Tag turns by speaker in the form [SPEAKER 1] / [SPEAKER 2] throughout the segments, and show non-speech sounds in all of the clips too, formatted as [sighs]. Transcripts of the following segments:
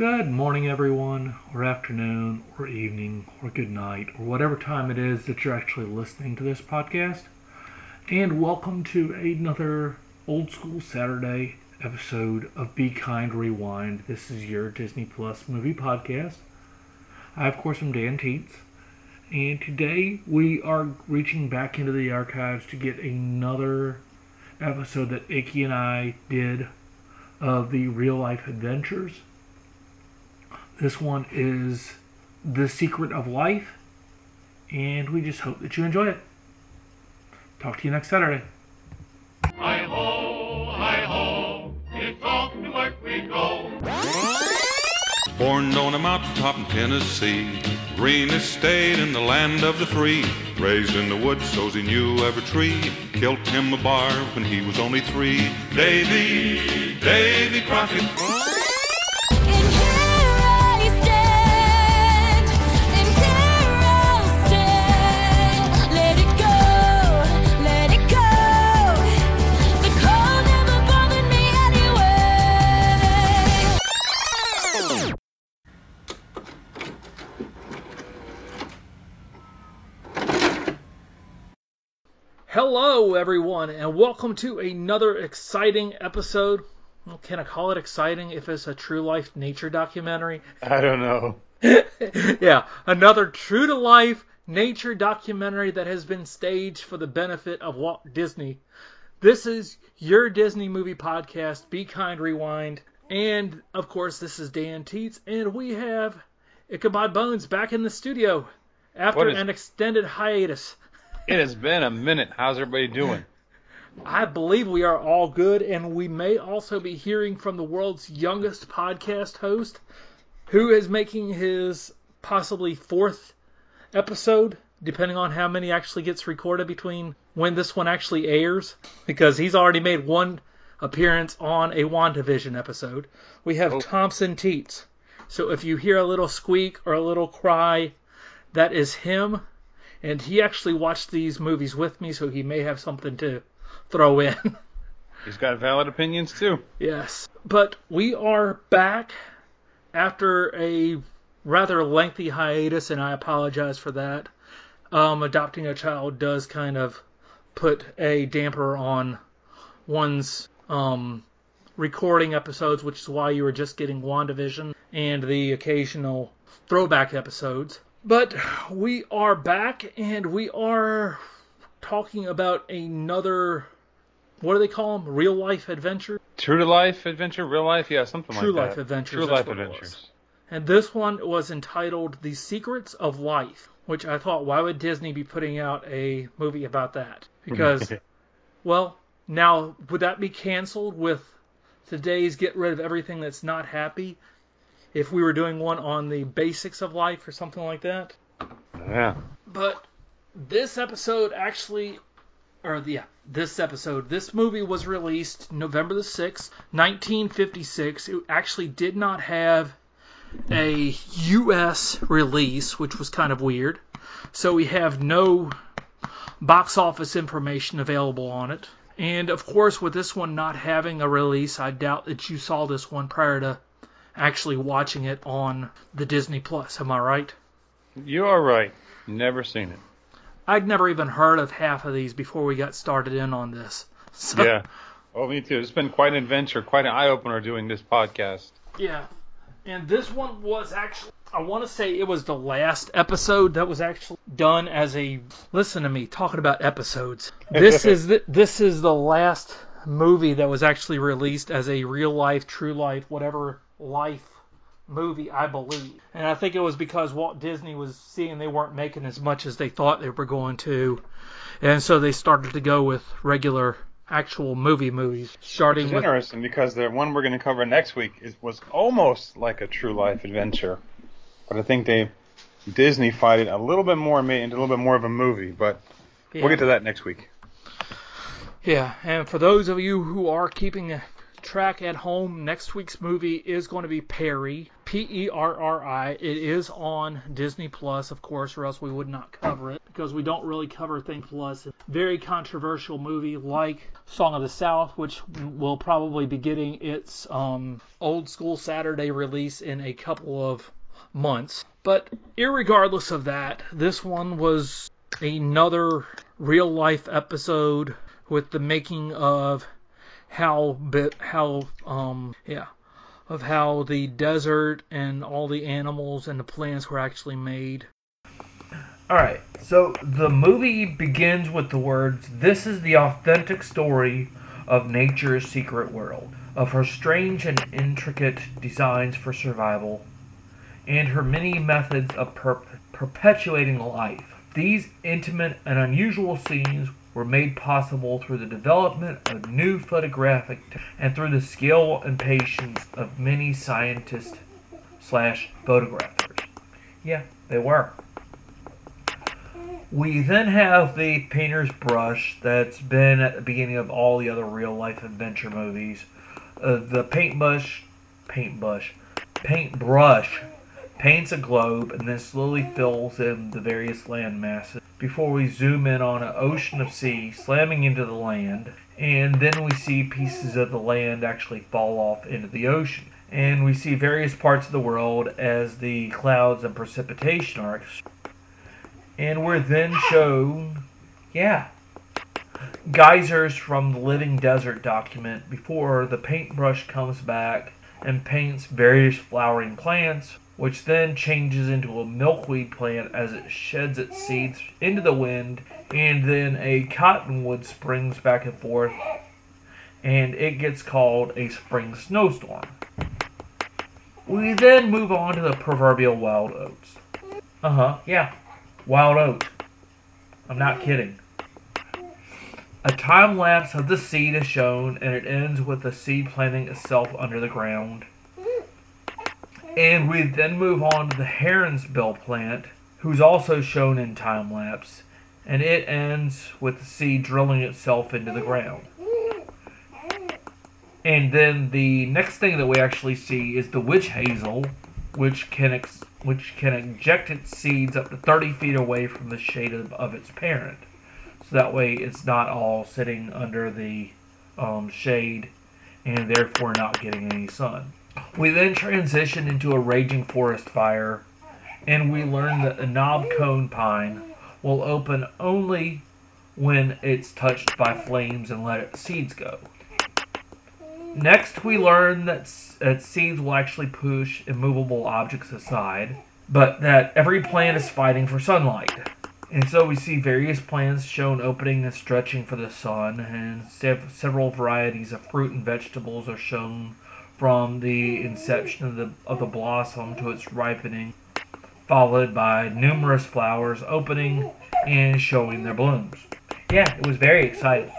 [SPEAKER 1] Good morning, everyone, or afternoon, or evening, or good night, or whatever time it is that you're actually listening to this podcast. And welcome to another old school Saturday episode of Be Kind Rewind. This is your Disney Plus movie podcast. I, of course, am Dan Teets. And today we are reaching back into the archives to get another episode that Icky and I did of the real life adventures. This one is The Secret of Life, and we just hope that you enjoy it. Talk to you next Saturday.
[SPEAKER 2] Hi ho, hi ho, it's off to work we go.
[SPEAKER 3] Born on a mountaintop in Tennessee, greenest state in the land of the free. Raised in the woods, so's he knew every tree. Killed him a bar when he was only three. Davy, Davy Crockett.
[SPEAKER 1] Everyone, and welcome to another exciting episode. Can I call it exciting if it's a true life nature documentary?
[SPEAKER 4] I don't know. [laughs]
[SPEAKER 1] yeah, another true to life nature documentary that has been staged for the benefit of Walt Disney. This is your Disney movie podcast, Be Kind Rewind. And of course, this is Dan Teets, and we have Ichabod Bones back in the studio after
[SPEAKER 4] is-
[SPEAKER 1] an extended hiatus.
[SPEAKER 4] It has been a minute. How's everybody doing?
[SPEAKER 1] I believe we are all good, and we may also be hearing from the world's youngest podcast host, who is making his possibly fourth episode, depending on how many actually gets recorded between when this one actually airs, because he's already made one appearance on a WandaVision episode. We have
[SPEAKER 4] Oh.
[SPEAKER 1] Thompson Teets. So if you hear a little squeak or a little cry, that is him. And he actually watched these movies with me, so he may have something to throw in. [laughs]
[SPEAKER 4] He's got valid opinions too.
[SPEAKER 1] yes. But we are back after a rather lengthy hiatus, and I apologize for that. Um, adopting a child does kind of put a damper on one's um, recording episodes, which is why you were just getting WandaVision and the occasional throwback episodes. But we are back, and we are talking about another. What do they call them? Real life adventure?
[SPEAKER 4] True to life adventure, real life, yeah, something like that.
[SPEAKER 1] True
[SPEAKER 4] like
[SPEAKER 1] life
[SPEAKER 4] that.
[SPEAKER 1] adventures,
[SPEAKER 4] True life adventures.
[SPEAKER 1] And this one was entitled The Secrets of Life, which I thought, why would Disney be putting out a movie about that? [laughs] Because, well, now, would that be canceled with today's get rid of everything that's not happy? If we were doing one on the basics of life or something like that?
[SPEAKER 4] Yeah.
[SPEAKER 1] But this episode actually, or yeah, this episode, this movie was released November the 6th, 1956. It actually did not have a U.S. release, which was kind of weird. So we have no box office information available on it. And of course, with this one not having a release, I doubt that you saw this one prior to actually watching it on the Disney Plus. Am I right?
[SPEAKER 4] You are right. Never seen it.
[SPEAKER 1] I'd never even heard of half of these before we got started in on this. [laughs] So,
[SPEAKER 4] Yeah. Oh, me too. It's been quite an adventure, quite an eye opener doing this podcast.
[SPEAKER 1] Yeah. And this one was actually, I want to say it was the last episode that was actually done as a. Listen to me talking about episodes. [laughs] This is the, this is the last movie that was actually released as a real life, true life, whatever life movie, I believe. And I think it was because Walt Disney was seeing they weren't making as much as they thought they were going to, and so they started to go with regular, actual movie movies, starting
[SPEAKER 4] It's
[SPEAKER 1] with
[SPEAKER 4] interesting because the one we're going to cover next week is, was almost like a true life adventure, but I think they Disney fight it a little bit more and made it into a little bit more of a movie. But
[SPEAKER 1] Yeah.
[SPEAKER 4] we'll get to that next week.
[SPEAKER 1] Yeah, and for those of you who are keeping track at home, next week's movie is going to be Perri.
[SPEAKER 5] P E R R I. It is on Disney Plus, of course, or else we would not cover it because we don't really cover things plus. Very controversial movie like Song of the South, which will probably be getting its um, old school Saturday release in a couple of months. But irregardless of that, this one was another real life episode with the making of how bit how um yeah of how the desert and all the animals and the plants were actually made. All right. So the movie begins with the words, "This is the authentic story of nature's secret world, of her strange and intricate designs for survival, and her many methods of per- perpetuating life. These intimate and unusual scenes were made possible through the development of new photographic and through the skill and patience of many scientists slash photographers. Yeah, they were. We then have the painter's brush that's been at the beginning of all the other real life adventure movies. Uh, the paintbrush, paintbrush, paintbrush paints a globe and then slowly fills in the various land masses before we zoom in on an ocean of sea slamming into the land and then we see pieces of the land actually fall off into the ocean. And we see various parts of the world as the clouds and precipitation are and we're then shown yeah geysers from the living desert document before the paintbrush comes back and paints various flowering plants which then changes into a milkweed plant as it sheds its seeds into the wind, and then a cottonwood springs back and forth, and it gets called a spring snowstorm. We then move on to the proverbial wild oats. Uh huh, yeah, wild oats. I'm not kidding. A time lapse of the seed is shown, and it ends with the seed planting itself under the ground. And we then move on to the Heron's Bill plant, who's also shown in time lapse, and it ends with the seed drilling itself into the ground. And then the next thing that we actually see is the witch hazel, which can ex- which can eject its seeds up to 30 feet away from the shade of, of its parent. So that way it's not all sitting under the um, shade and therefore not getting any sun. We then transition into a raging forest fire, and we learn that the knob cone pine will open only when it's touched by flames and let its seeds go. Next, we learn that, that seeds will actually push immovable objects aside, but that every plant is fighting for sunlight. And so we see various plants shown opening and stretching for the sun, and sev- several varieties of fruit and vegetables are shown from the inception of the of the blossom to its ripening, followed by numerous flowers opening and showing their blooms. Yeah, it was very exciting.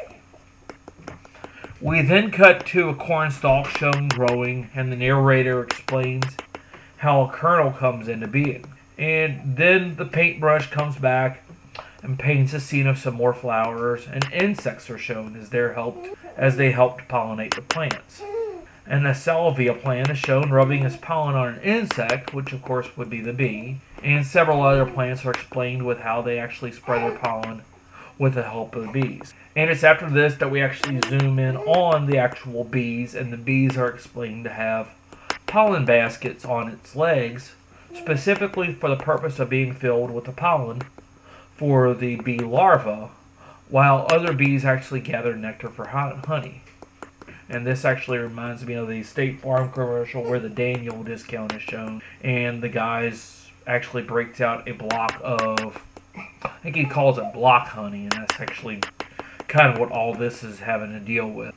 [SPEAKER 5] We then cut to a cornstalk shown growing, and the narrator explains how a kernel comes into being. And then the paintbrush comes back and paints a scene of some more flowers, and insects are shown as they're helped as they helped pollinate the plants and the salvia plant is shown rubbing its pollen on an insect, which of course would be the bee, and several other plants are explained with how they actually spread their pollen with the help of the bees. And it's after this that we actually zoom in on the actual bees, and the bees are explained to have pollen baskets on its legs, specifically for the purpose of being filled with the pollen for the bee larva, while other bees actually gather nectar for honey. And this actually reminds me of the State Farm commercial where the Daniel discount is shown, and the guys actually breaks out a block of, I think he calls it block honey, and that's actually kind of what all this is having to deal with.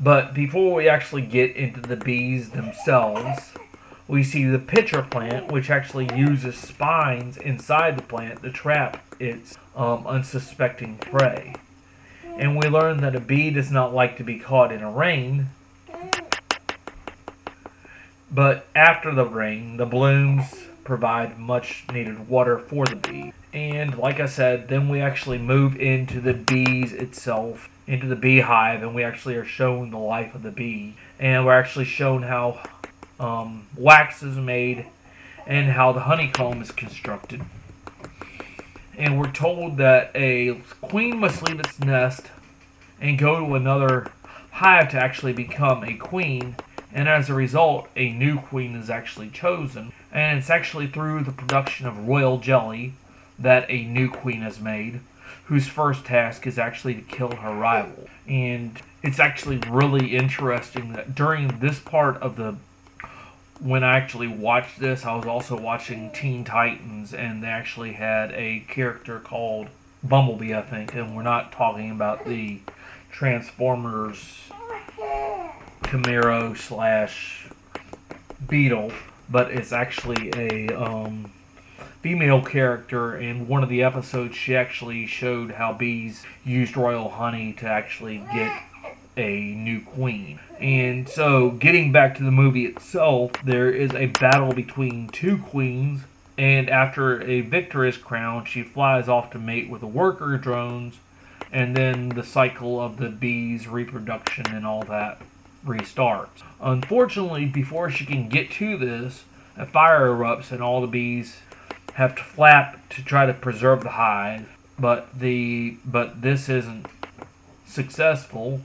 [SPEAKER 5] But before we actually get into the bees themselves, we see the pitcher plant, which actually uses spines inside the plant to trap its um, unsuspecting prey. And we learn that a bee does not like to be caught in a rain. But after the rain, the blooms provide much needed water for the bee. And like I said, then we actually move into the bees itself, into the beehive, and we actually are shown the life of the bee. And we're actually shown how um, wax is made and how the honeycomb is constructed. And we're told that a queen must leave its nest and go to another hive to actually become a queen. And as a result, a new queen is actually chosen. And it's actually through the production of royal jelly that a new queen is made, whose first task is actually to kill her rival. And it's actually really interesting that during this part of the when I actually watched this, I was also watching Teen Titans, and they actually had a character called Bumblebee, I think, and we're not talking about the Transformers Camaro slash Beetle, but it's actually a um, female character. In one of the episodes, she actually showed how bees used royal honey to actually get a new queen. And so, getting back to the movie itself, there is a battle between two queens, and after a victor is crowned, she flies off to mate with the worker drones, and then the cycle of the bees' reproduction and all that restarts. Unfortunately, before she can get to this, a fire erupts and all the bees have to flap to try to preserve the hive, but the but this isn't successful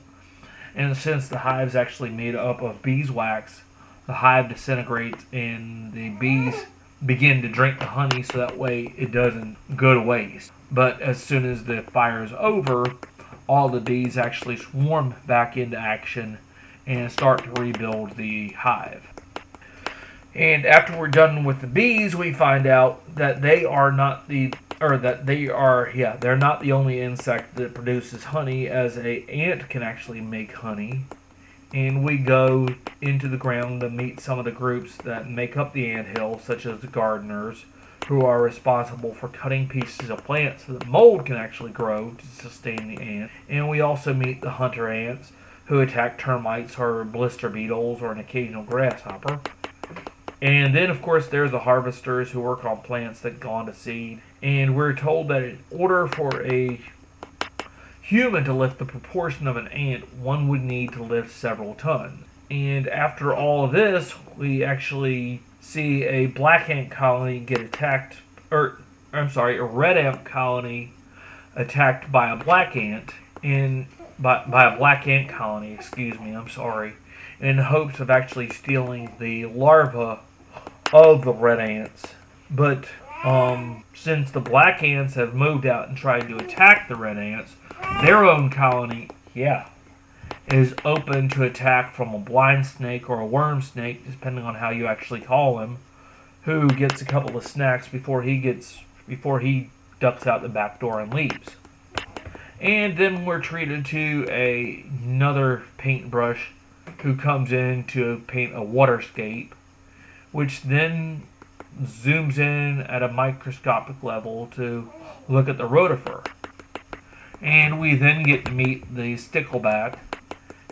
[SPEAKER 5] and since the hive's actually made up of beeswax, the hive disintegrates and the bees begin to drink the honey so that way it doesn't go to waste. But as soon as the fire is over, all the bees actually swarm back into action and start to rebuild the hive. And after we're done with the bees, we find out that they are not the or that they are yeah they're not the only insect that produces honey as a ant can actually make honey and we go into the ground to meet some of the groups that make up the ant hill such as the gardeners who are responsible for cutting pieces of plants so that mold can actually grow to sustain the ant and we also meet the hunter ants who attack termites or blister beetles or an occasional grasshopper and then, of course, there's the harvesters who work on plants that go on to seed. And we're told that in order for a human to lift the proportion of an ant, one would need to lift several tons. And after all of this, we actually see a black ant colony get attacked, or I'm sorry, a red ant colony attacked by a black ant in by, by a black ant colony, excuse me, I'm sorry, in hopes of actually stealing the larva of the red ants. But um, since the black ants have moved out and tried to attack the red ants, their own colony, yeah, is open to attack from a blind snake or a worm snake, depending on how you actually call him, who gets a couple of snacks before he gets before he ducks out the back door and leaves. And then we're treated to a, another paintbrush who comes in to paint a waterscape which then zooms in at a microscopic level to look at the rotifer. And we then get to meet the stickleback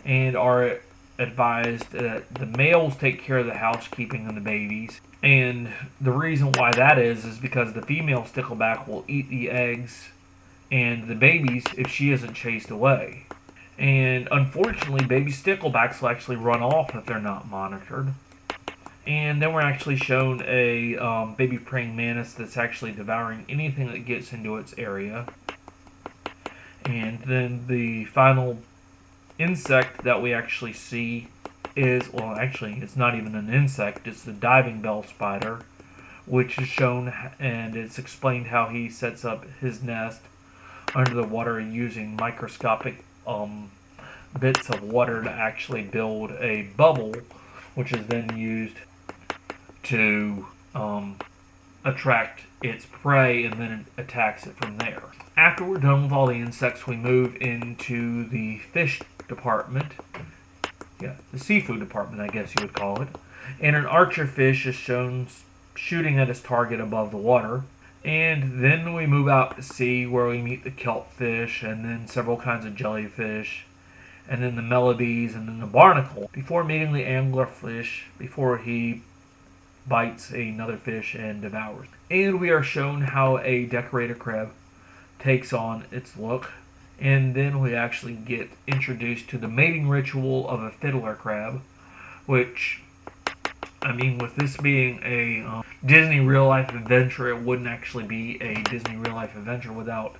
[SPEAKER 5] and are advised that the males take care of the housekeeping and the babies. And the reason why that is is because the female stickleback will eat the eggs and the babies if she isn't chased away. And unfortunately, baby sticklebacks will actually run off if they're not monitored. And then we're actually shown a um, baby praying mantis that's actually devouring anything that gets into its area. And then the final insect that we actually see is, well, actually, it's not even an insect, it's the diving bell spider, which is shown and it's explained how he sets up his nest under the water using microscopic um, bits of water to actually build a bubble, which is then used to um, attract its prey and then it attacks it from there. After we're done with all the insects, we move into the fish department. Yeah, the seafood department, I guess you would call it. And an archer fish is shown shooting at his target above the water. And then we move out to sea where we meet the kelpfish and then several kinds of jellyfish and then the melodies and then the barnacle before meeting the anglerfish before he bites another fish and devours. And we are shown how a decorator crab takes on its look. And then we actually get introduced to the mating ritual of a fiddler crab, which
[SPEAKER 1] I mean, with this being a um, Disney real life adventure, it wouldn't actually be a Disney real life adventure without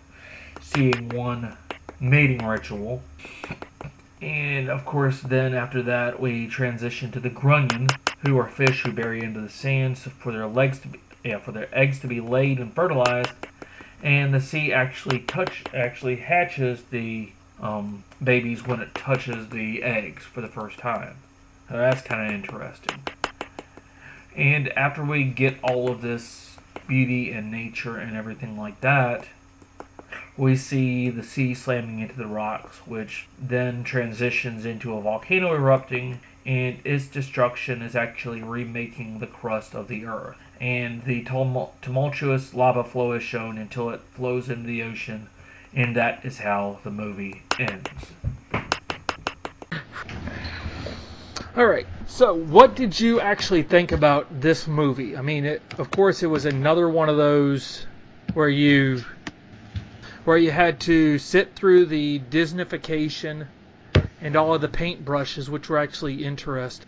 [SPEAKER 1] seeing one mating ritual. And of course, then after that, we transition to the grunion, who are fish who bury into the sand for their legs to be, yeah, for their eggs to be laid and fertilized. And the sea actually touch actually hatches the um, babies when it touches the eggs for the first time. So that's kind of interesting. And after we get all of this beauty and nature and everything like that, we see the sea slamming into the rocks, which then transitions into a volcano erupting, and its destruction is actually remaking the crust of the earth. And the tumultuous lava flow is shown until it flows into the ocean, and that is how the movie ends. All right. So, what did you actually think about this movie? I mean, it, of course, it was another one of those where you where you had to sit through the Disneyfication and all of the paintbrushes, which were actually interesting.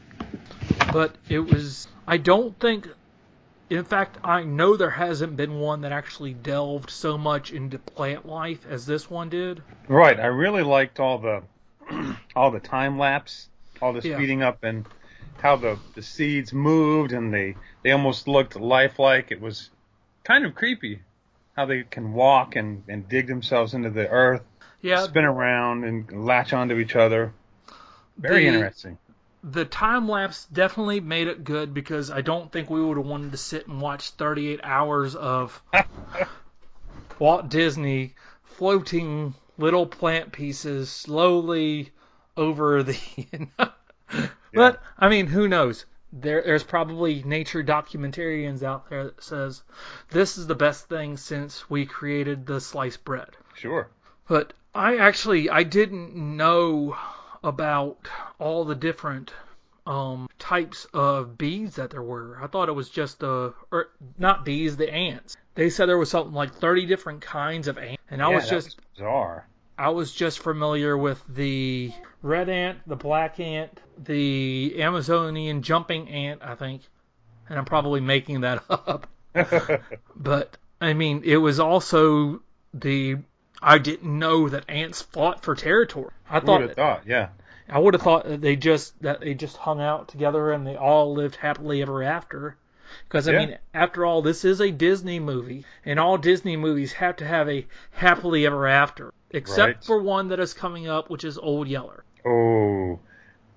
[SPEAKER 1] But it was. I don't think. In fact, I know there hasn't been one that actually delved so much into plant life as this one did.
[SPEAKER 4] Right. I really liked all the [clears throat] all the time lapse, all the
[SPEAKER 1] Yeah.
[SPEAKER 4] speeding up, and how the the seeds moved, and they they almost looked lifelike. It was kind of creepy how they can walk and and dig themselves into the earth,
[SPEAKER 1] Yeah,
[SPEAKER 4] spin around, and latch onto each other. Very
[SPEAKER 1] The-
[SPEAKER 4] interesting.
[SPEAKER 1] the time lapse definitely made it good because I don't think we would have wanted to sit and watch 38 hours of [laughs] Walt Disney floating little plant pieces slowly over the. [laughs] You know? But I mean, who knows? There, there's probably nature documentarians out there that says this is the best thing since we created the sliced bread.
[SPEAKER 4] Sure.
[SPEAKER 1] But I actually I didn't know about all the different um, types of bees that there were. I thought it was just the or not bees, the ants. They said there was something like 30 different kinds of ants, and I
[SPEAKER 4] Yeah,
[SPEAKER 1] was just
[SPEAKER 4] bizarre.
[SPEAKER 1] I was just familiar with the red ant, the black ant, the Amazonian jumping ant, I think, and I'm probably making that [laughs] up. [laughs] But I mean, it was also the I didn't know that ants fought for territory. I
[SPEAKER 4] Who would have
[SPEAKER 1] thought
[SPEAKER 4] thought? Yeah.
[SPEAKER 1] I would have thought that they just that they just hung out together and they all lived happily ever after. Because I
[SPEAKER 4] Yeah.
[SPEAKER 1] mean, after all, this is a Disney movie, and all Disney movies have to have a happily ever after, except
[SPEAKER 4] Right.
[SPEAKER 1] for one that is coming up, which is Old Yeller.
[SPEAKER 4] Oh.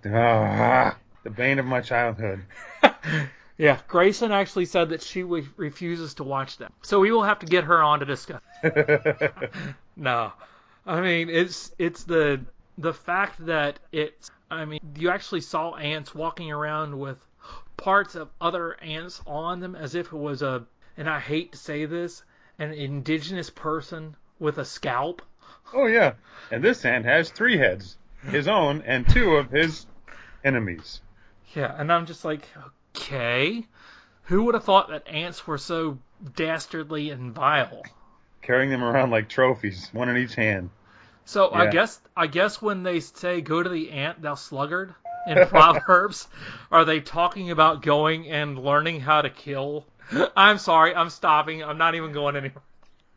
[SPEAKER 4] Ah, the bane of my childhood. [laughs]
[SPEAKER 1] Yeah, Grayson actually said that she w- refuses to watch them, so we will have to get her on to discuss. [laughs] No, I mean it's it's the the fact that it's I mean you actually saw ants walking around with parts of other ants on them as if it was a and I hate to say this an indigenous person with a scalp.
[SPEAKER 4] Oh yeah, and this ant has three heads, his own and two of his enemies.
[SPEAKER 1] Yeah, and I'm just like okay, who would have thought that ants were so dastardly and vile?
[SPEAKER 4] Carrying them around like trophies, one in each hand.
[SPEAKER 1] So I guess I guess when they say go to the ant thou sluggard in [laughs] Proverbs, are they talking about going and learning how to kill? [laughs] I'm sorry, I'm stopping. I'm not even going anywhere.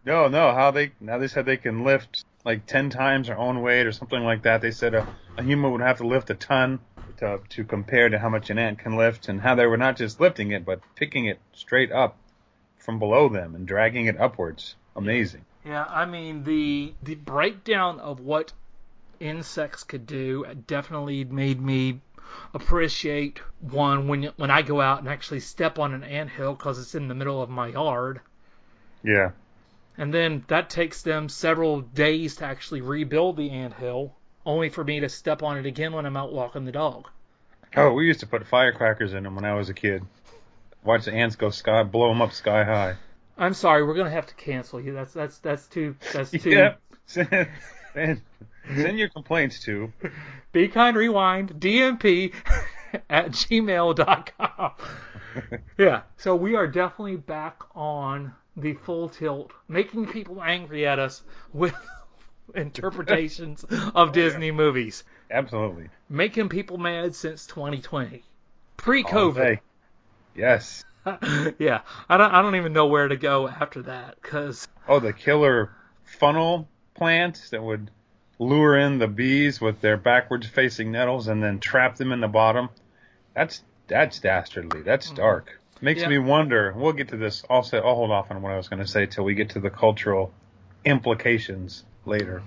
[SPEAKER 4] No, no, how they now they said they can lift like ten times their own weight or something like that. They said a, a human would have to lift a ton to to compare to how much an ant can lift, and how they were not just lifting it but picking it straight up from below them and dragging it upwards. Amazing.
[SPEAKER 1] Yeah, I mean the the breakdown of what insects could do definitely made me appreciate one when when I go out and actually step on an anthill because it's in the middle of my yard.
[SPEAKER 4] Yeah.
[SPEAKER 1] And then that takes them several days to actually rebuild the anthill, only for me to step on it again when I'm out walking the dog.
[SPEAKER 4] Oh, we used to put firecrackers in them when I was a kid. Watch the ants go sky, blow them up sky high.
[SPEAKER 1] I'm sorry, we're gonna have to cancel you. That's that's that's too that's [laughs] too.
[SPEAKER 4] Yeah. Send, send, send your complaints to.
[SPEAKER 1] Be kind, rewind, DMP [laughs] at gmail.com. [laughs] yeah, so we are definitely back on the full tilt, making people angry at us with interpretations of Disney movies.
[SPEAKER 4] Absolutely.
[SPEAKER 1] making people mad since 2020. Pre-COVID.
[SPEAKER 4] Yes. [laughs]
[SPEAKER 1] yeah, I don't I don't even know where to go after that because
[SPEAKER 4] Oh, the killer funnel plant that would lure in the bees with their backwards facing nettles and then trap them in the bottom. That's that's dastardly. That's dark. Makes
[SPEAKER 1] Mm-hmm. Yeah.
[SPEAKER 4] me wonder. We'll get to this. I'll say I'll hold off on what I was going to say till we get to the cultural implications later.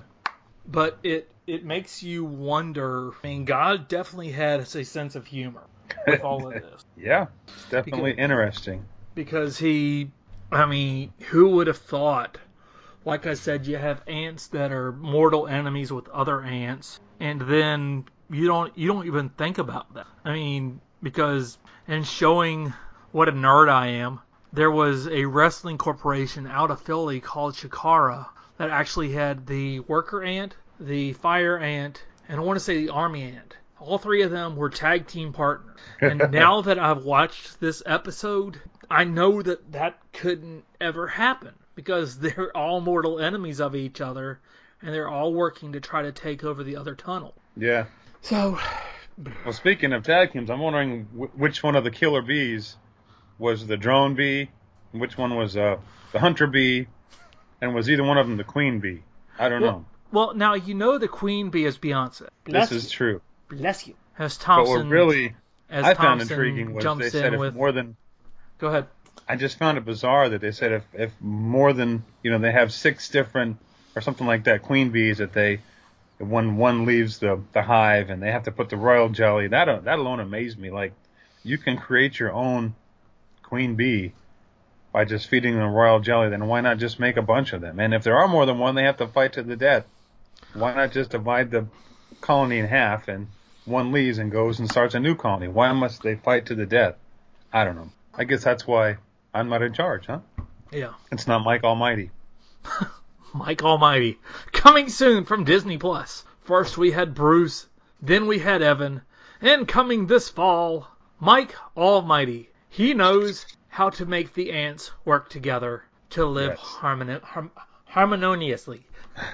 [SPEAKER 1] but it it makes you wonder. I mean, God definitely had a sense of humor with all of this. [laughs]
[SPEAKER 4] Yeah, it's definitely interesting.
[SPEAKER 1] because he I mean, who would have thought? Like I said, you have ants that are mortal enemies with other ants, and then you don't you don't even think about that. I mean, because and showing what a nerd I am, there was a wrestling corporation out of Philly called Chikara that actually had the worker ant, the fire ant, and I want to say the army ant. All three of them were tag team partners. And [laughs] now that I've watched this episode, I know that that couldn't ever happen because [laughs] they're all mortal enemies of each other and they're all working to try to take over the other tunnel.
[SPEAKER 4] Yeah.
[SPEAKER 1] So, [sighs]
[SPEAKER 4] Well, speaking of tag teams, I'm wondering wh- which one of the killer bees was the drone bee, and which one was uh, the hunter bee, and was either one of them the queen bee? I don't know.
[SPEAKER 1] well, now you know the queen bee is Beyonce.
[SPEAKER 4] This is true.
[SPEAKER 1] Bless you. As
[SPEAKER 4] But
[SPEAKER 1] Thompson,
[SPEAKER 4] what really
[SPEAKER 1] as
[SPEAKER 4] I found intriguing was
[SPEAKER 1] jumps
[SPEAKER 4] they said
[SPEAKER 1] in
[SPEAKER 4] if
[SPEAKER 1] with.
[SPEAKER 4] more than
[SPEAKER 1] Go ahead.
[SPEAKER 4] I just found it bizarre that they said if, if more than you know they have six different or something like that queen bees that they when one leaves the the hive and they have to put the royal jelly that that alone amazed me like you can create your own queen bee by just feeding them royal jelly then why not just make a bunch of them and if there are more than one they have to fight to the death why not just divide the colony in half and one leaves and goes and starts a new colony why must they fight to the death I don't know I guess that's why I'm not in charge, huh?
[SPEAKER 1] Yeah.
[SPEAKER 4] It's not Mike Almighty. [laughs]
[SPEAKER 1] Mike Almighty. Coming soon from Disney Plus. First we had Bruce, then we had Evan, and coming this fall, Mike Almighty. He knows how to make the ants work together to live
[SPEAKER 4] Yes.
[SPEAKER 1] harmoni- harm- harmoniously.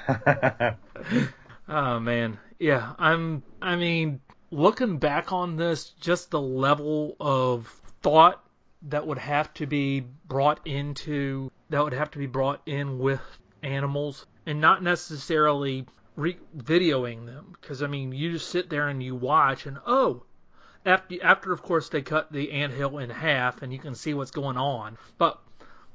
[SPEAKER 1] [laughs] Oh man, yeah. I'm. I mean, looking back on this, just the level of thought that would have to be brought into that would have to be brought in with animals, and not necessarily re- videoing them, because I mean, you just sit there and you watch, and oh, after after of course they cut the anthill in half, and you can see what's going on, but.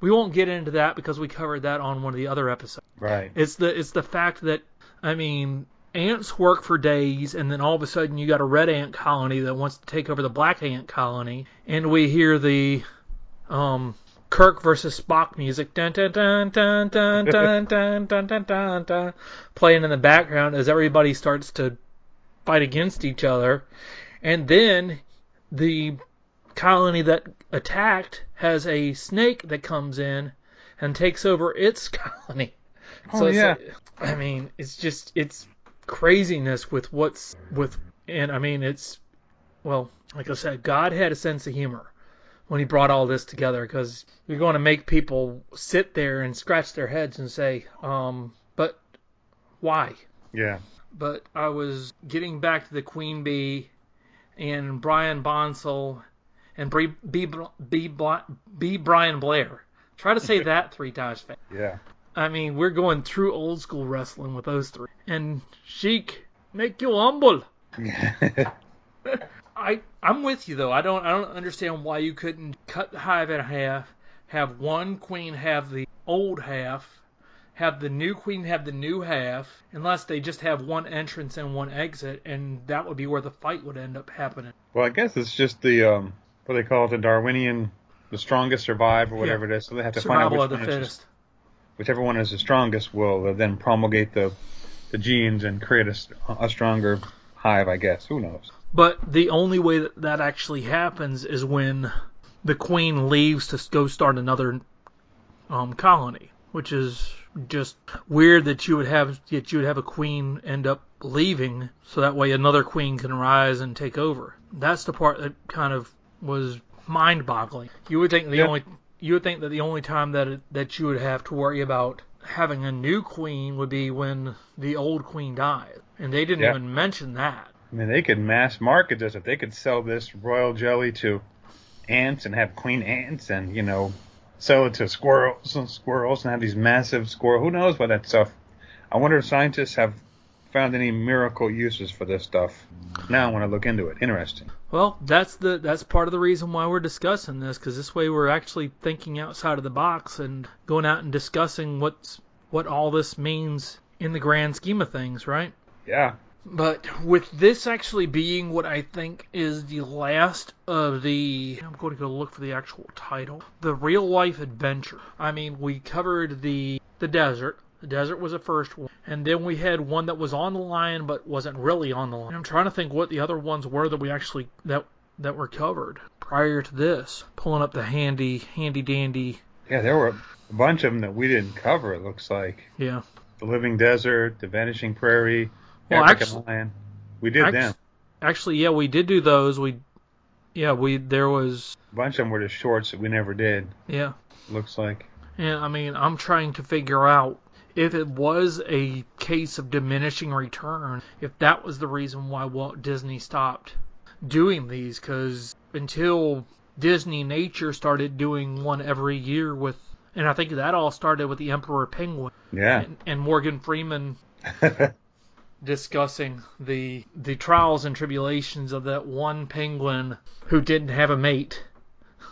[SPEAKER 1] We won't get into that because we covered that on one of the other episodes.
[SPEAKER 4] right.
[SPEAKER 1] It's the it's the fact that I mean ants work for days and then all of a sudden you got a red ant colony that wants to take over the black ant colony and we hear the um Kirk versus Spock music dun dun dun dun dun dun dun dun dun dun dun playing in the background as everybody starts to fight against each other and then the colony that attacked has a snake that comes in and takes over its colony.
[SPEAKER 4] Oh,
[SPEAKER 1] it's
[SPEAKER 4] yeah.
[SPEAKER 1] like- I mean, it's just it's craziness with what's with, and I mean, it's well, like I said, God had a sense of humor when He brought all this together because you're going to make people sit there and scratch their heads and say, um, but why?
[SPEAKER 4] Yeah.
[SPEAKER 1] but I was getting back to the Queen Bee and Brian Bonsall and B. B. B. B. Brian Blair. Try to say [laughs] that three times fast.
[SPEAKER 4] Yeah.
[SPEAKER 1] I mean, we're going through old school wrestling with those three. And Sheik, make you humble. [laughs] I I'm with you though. I don't I don't understand why you couldn't cut the hive in half, have one queen have the old half, have the new queen have the new half, unless they just have one entrance and one exit, and that would be where the fight would end up happening.
[SPEAKER 4] well, I guess it's just the um, what do they call it, the Darwinian, the strongest survive or whatever it is. So they have to find out
[SPEAKER 1] Survival
[SPEAKER 4] which
[SPEAKER 1] of the
[SPEAKER 4] one is
[SPEAKER 1] fittest.
[SPEAKER 4] Whichever one is the strongest will then promulgate the the genes and create a stronger hive. I guess. Who knows?
[SPEAKER 1] But the only way that that actually happens is when the queen leaves to go start another um, colony, which is just weird that you would have that you would have a queen end up leaving, so that way another queen can rise and take over. That's the part that kind of was mind-boggling. You would think the
[SPEAKER 4] Yeah.
[SPEAKER 1] only you would think that the only time that it, that you would have to worry about having a new queen would be when the old queen dies, and they didn't
[SPEAKER 4] Yeah.
[SPEAKER 1] even mention that.
[SPEAKER 4] I mean, they could mass market this if they could sell this royal jelly to ants and have queen ants and, you know, sell it to squirrels and squirrels and have these massive squirrel. Who knows what that stuff? I wonder if scientists have found any miracle uses for this stuff. Now when I look into it. Interesting.
[SPEAKER 1] Well, that's the that's part of the reason why we're discussing this because this way we're actually thinking outside of the box and going out and discussing what's what all this means in the grand scheme of things, right?
[SPEAKER 4] Yeah.
[SPEAKER 1] But with this actually being what I think is the last of the. I'm going to go look for the actual title. The real life adventure. I mean, we covered the the desert. The desert was the first one, and then we had one that was on the line but wasn't really on the line. I'm trying to think what the other ones were that we actually that that were covered prior to this. Pulling up the handy handy dandy.
[SPEAKER 4] Yeah, there were a bunch of them that we didn't cover, it looks like.
[SPEAKER 1] Yeah.
[SPEAKER 4] The Living Desert, The Vanishing Prairie,
[SPEAKER 1] Well,
[SPEAKER 4] African
[SPEAKER 1] actu-
[SPEAKER 4] Lion. We did
[SPEAKER 1] Actu-
[SPEAKER 4] them.
[SPEAKER 1] Actually, yeah, we did do those. We, yeah, we there was
[SPEAKER 4] A bunch of them were just shorts that we never did,
[SPEAKER 1] yeah.
[SPEAKER 4] looks like.
[SPEAKER 1] Yeah, I mean, I'm trying to figure out if it was a case of diminishing return, if that was the reason why Walt Disney stopped doing these, because until Disney Nature started doing one every year with, and I think that all started with the Emperor Penguin
[SPEAKER 4] Yeah.
[SPEAKER 1] and, and Morgan Freeman [laughs] discussing the the trials and tribulations of that one penguin who didn't have a mate.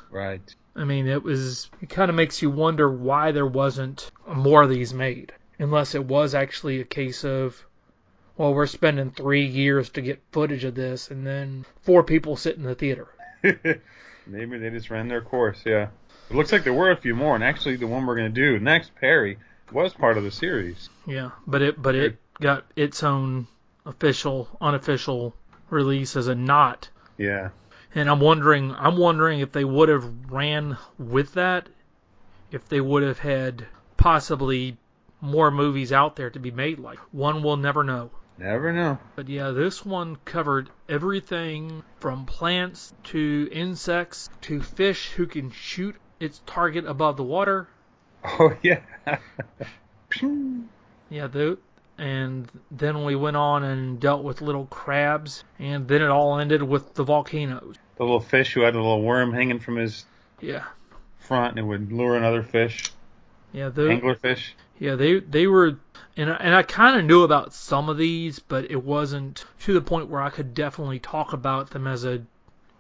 [SPEAKER 4] right.
[SPEAKER 1] I mean, it was. It kind of makes you wonder why there wasn't more of these made, unless it was actually a case of, well, we're spending three years to get footage of this, and then four people sit in the theater. [laughs]
[SPEAKER 4] Maybe they just ran their course, yeah. It looks like there were a few more, and actually the one we're going to do next, Perri, was part of the series.
[SPEAKER 1] Yeah, but it but it got its own official, unofficial release as a not.
[SPEAKER 4] Yeah.
[SPEAKER 1] And I'm wondering, I'm wondering if they would have ran with that, if they would have had possibly more movies out there to be made like. One will never know.
[SPEAKER 4] Never know.
[SPEAKER 1] But yeah, this one covered everything from plants to insects to fish who can shoot its target above the water.
[SPEAKER 4] Oh, yeah. [laughs]
[SPEAKER 1] Yeah, the, and then we went on and dealt with little crabs, and then it all ended with the volcanoes.
[SPEAKER 4] the little fish who had a little worm hanging from his
[SPEAKER 1] Yeah,
[SPEAKER 4] front and it would lure another fish.
[SPEAKER 1] yeah, the,
[SPEAKER 4] Anglerfish.
[SPEAKER 1] Yeah, they they were, and I, and I kind of knew about some of these, but it wasn't to the point where I could definitely talk about them as a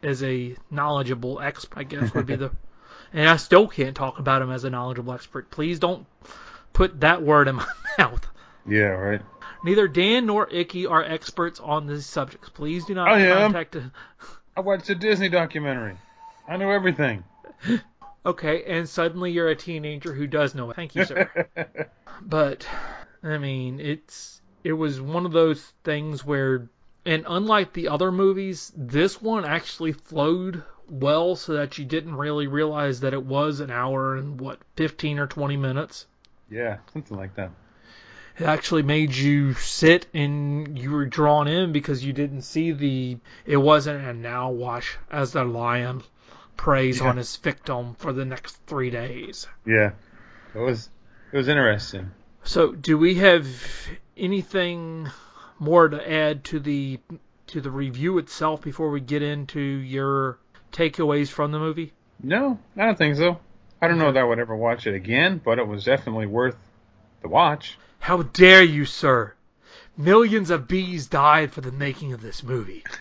[SPEAKER 1] as a knowledgeable expert. I guess would be the, [laughs] and I still can't talk about them as a knowledgeable expert. Please don't put that word in my [laughs] mouth.
[SPEAKER 4] Yeah, right.
[SPEAKER 1] Neither Dan nor Icky are experts on these subjects. Please do not
[SPEAKER 4] I am.
[SPEAKER 1] contact.
[SPEAKER 4] I watched a Disney documentary. I know everything. [laughs]
[SPEAKER 1] Okay, and suddenly you're a teenager who does know it. Thank you, sir. [laughs] but I mean, it's it was one of those things where, and unlike the other movies, this one actually flowed well, so that you didn't really realize that it was an hour and what 15 or 20 minutes.
[SPEAKER 4] yeah, something like that.
[SPEAKER 1] It actually made you sit and you were drawn in because you didn't see the. It wasn't a now watch as the lion preys
[SPEAKER 4] Yeah.
[SPEAKER 1] on his victim for the next three days.
[SPEAKER 4] Yeah, it was it was interesting.
[SPEAKER 1] So, do we have anything more to add to the to the review itself before we get into your takeaways from the movie?
[SPEAKER 4] No, I don't think so. I don't know that I would ever watch it again, but it was definitely worth the watch.
[SPEAKER 1] How dare you, sir? Millions of bees died for the making of this movie. [laughs]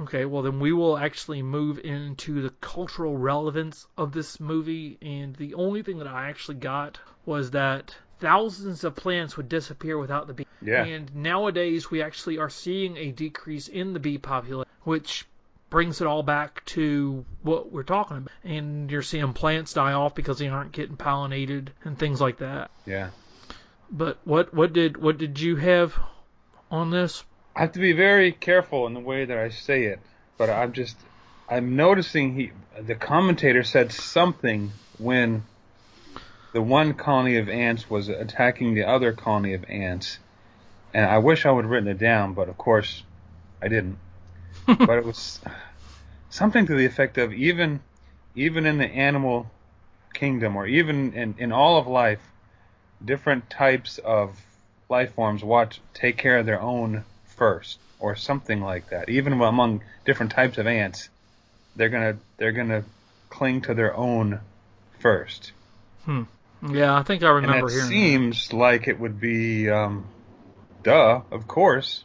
[SPEAKER 1] Okay, well then we will actually move into the cultural relevance of this movie, and the only thing that I actually got was that thousands of plants would disappear without the bee.
[SPEAKER 4] Yeah.
[SPEAKER 1] And nowadays we actually are seeing a decrease in the bee population, which brings it all back to what we're talking about. And you're seeing plants die off because they aren't getting pollinated and things like that.
[SPEAKER 4] yeah.
[SPEAKER 1] But what what did what did you have on this?
[SPEAKER 4] I have to be very careful in the way that I say it, but I'm just I'm noticing he the commentator said something when the one colony of ants was attacking the other colony of ants, and I wish I would have written it down, but of course I didn't. [laughs] but it was something to the effect of even even in the animal kingdom or even in, in all of life, different types of life forms watch take care of their own first or something like that. Even among different types of ants, they're gonna they're gonna cling to their own first.
[SPEAKER 1] Yeah, I think I remember And
[SPEAKER 4] it
[SPEAKER 1] hearing.
[SPEAKER 4] seems like it would be, um, duh, of course,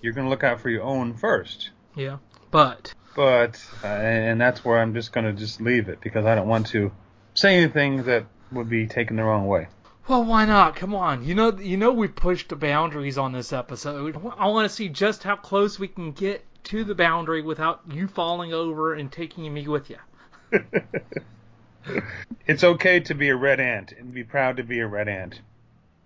[SPEAKER 4] you're gonna look out for your own first.
[SPEAKER 1] Yeah, but
[SPEAKER 4] But uh, and that's where I'm just gonna just leave it because I don't want to say anything that would be taken the wrong way.
[SPEAKER 1] well, why not? Come on, you know, you know, we pushed the boundaries on this episode. I want to see just how close we can get to the boundary without you falling over and taking me with you. [laughs]
[SPEAKER 4] It's okay to be a red ant and be proud to be a red ant.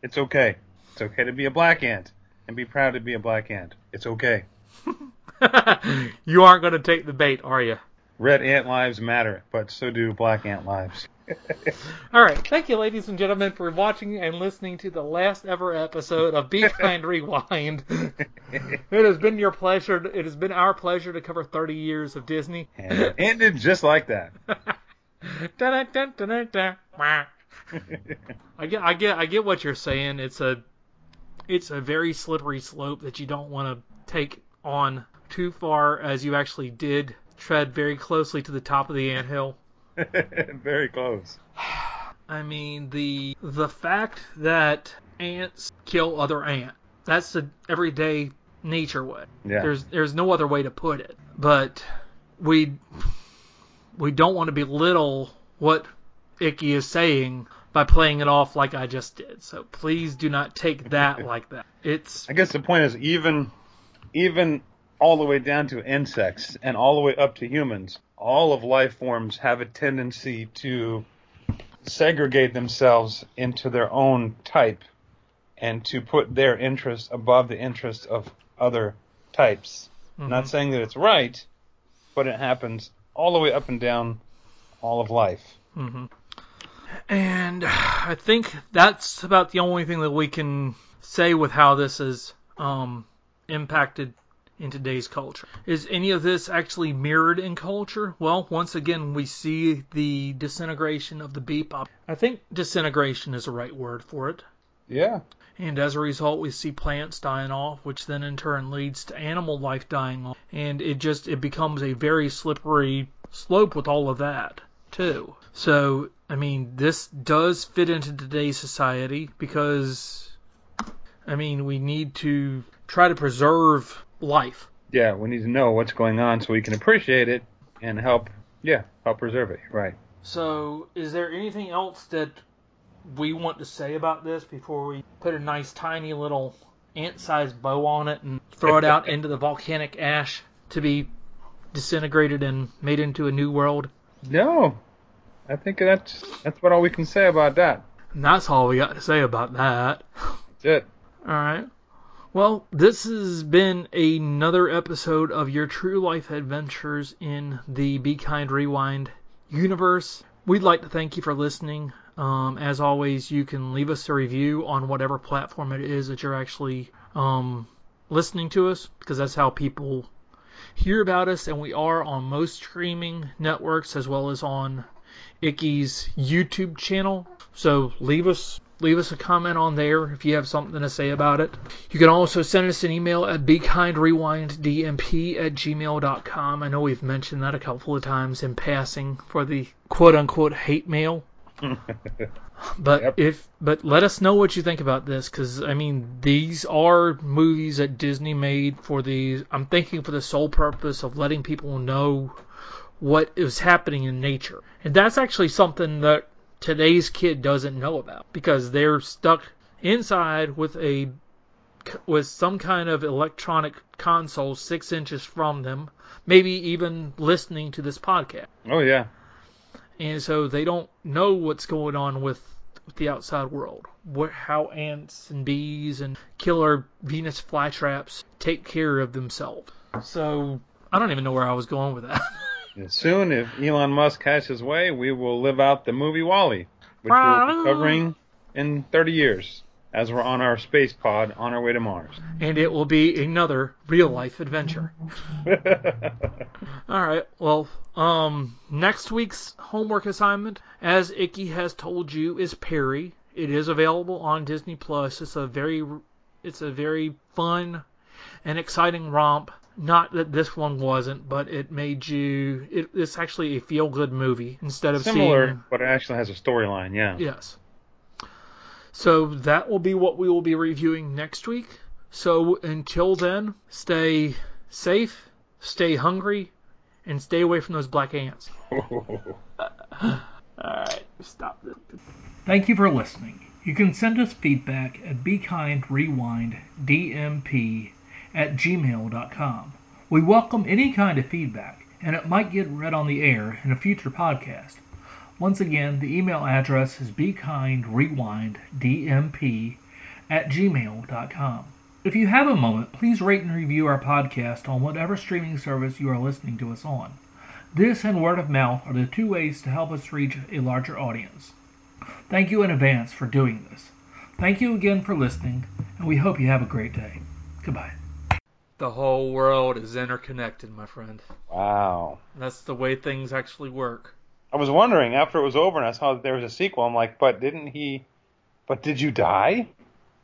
[SPEAKER 4] It's okay. It's okay to be a black ant and be proud to be a black ant. It's okay. [laughs] [laughs]
[SPEAKER 1] you aren't going to take the bait, are you?
[SPEAKER 4] Red ant lives matter, but so do black ant lives. [laughs]
[SPEAKER 1] All right. Thank you, ladies and gentlemen, for watching and listening to the last ever episode of Be Kind Rewind. [laughs] it has been your pleasure. It has been our pleasure to cover 30 years of Disney.
[SPEAKER 4] And it ended just like that.
[SPEAKER 1] I get, I get, I get what you're saying. It's a, it's a very slippery slope that you don't want to take on too far, as you actually did tread very closely to the top of the anthill. [laughs]
[SPEAKER 4] Very close. [sighs]
[SPEAKER 1] I mean the the fact that ants kill other ant. That's the everyday nature way.
[SPEAKER 4] Yeah.
[SPEAKER 1] There's there's no other way to put it. But we we don't want to belittle what Icky is saying by playing it off like I just did. So please do not take that [laughs] like that. It's
[SPEAKER 4] I guess the point is even even all the way down to insects and all the way up to humans, all of life forms have a tendency to segregate themselves into their own type and to put their interests above the interests of other types. Not saying that it's right, but it happens all the way up and down all of life.
[SPEAKER 1] And I think that's about the only thing that we can say with how this is um, impacted in today's culture. Is any of this actually mirrored in culture? Well, once again, we see the disintegration of the bebop. I think disintegration is the right word for it.
[SPEAKER 4] Yeah.
[SPEAKER 1] And as a result, we see plants dying off, which then in turn leads to animal life dying off. And it just it becomes a very slippery slope with all of that too. So I mean, this does fit into today's society because I mean we need to try to preserve life.
[SPEAKER 4] Yeah, we need to know what's going on so we can appreciate it and help yeah, help preserve it. Right.
[SPEAKER 1] So is there anything else that we want to say about this before we put a nice tiny little ant-sized bow on it and throw it out [laughs] into the volcanic ash to be disintegrated and made into a new world?
[SPEAKER 4] No, I think that's that's what all we can say about that.
[SPEAKER 1] And that's all we got to say about that.
[SPEAKER 4] That's it.
[SPEAKER 1] All right. Well, this has been another episode of your true life adventures in the Be Kind Rewind universe. We'd like to thank you for listening. Um, as always, you can leave us a review on whatever platform it is that you're actually um, listening to us, because that's how people hear about us. And we are on most streaming networks as well as on Icky's YouTube channel. So leave us leave us a comment on there if you have something to say about it. You can also send us an email at bekindrewinddmp at gmail.com. I know we've mentioned that a couple of times in passing for the quote unquote hate mail. [laughs] But
[SPEAKER 4] Yep.
[SPEAKER 1] if but let us know what you think about this because I mean these are movies that Disney made for the I'm thinking for the sole purpose of letting people know what is happening in nature. And that's actually something that today's kid doesn't know about because they're stuck inside with a with some kind of electronic console six inches from them, maybe even listening to this podcast.
[SPEAKER 4] Oh yeah.
[SPEAKER 1] And so they don't know what's going on with, with the outside world, what, how ants and bees and killer Venus flytraps take care of themselves. So I don't even know where I was going with that. [laughs]
[SPEAKER 4] And soon, if Elon Musk has his way, we will live out the movie WALL-E, which we'll be covering in 30 years as we're on our space pod on our way to Mars.
[SPEAKER 1] and it will be another real life adventure. [laughs] All right. Well, um, next week's homework assignment, as Icky has told you, is Perri. It is available on Disney Plus. It's a very, it's a very fun and exciting romp,
[SPEAKER 5] Not that this one wasn't, but it made you. It, it's actually a feel good movie instead of
[SPEAKER 4] Similar,
[SPEAKER 5] seeing.
[SPEAKER 4] but it actually has a storyline. Yeah.
[SPEAKER 5] Yes. So that will be what we will be reviewing next week. So until then, stay safe, stay hungry, and stay away from those black ants. [laughs] Alright, stop this. Thank you for listening. You can send us feedback at BeKindRewindDMP at gmail.com. We welcome any kind of feedback, and it might get read on the air in a future podcast. Once again, the email address is BeKindRewindDMP at gmail.com. If you have a moment, please rate and review our podcast on whatever streaming service you are listening to us on. This and word of mouth are the two ways to help us reach a larger audience. Thank you in advance for doing this. Thank you again for listening, and we hope you have a great day. Goodbye. The whole world is interconnected, my friend.
[SPEAKER 4] Wow.
[SPEAKER 5] That's the way things actually work.
[SPEAKER 4] I was wondering after it was over and I saw that there was a sequel. I'm like, but didn't he? But did you die?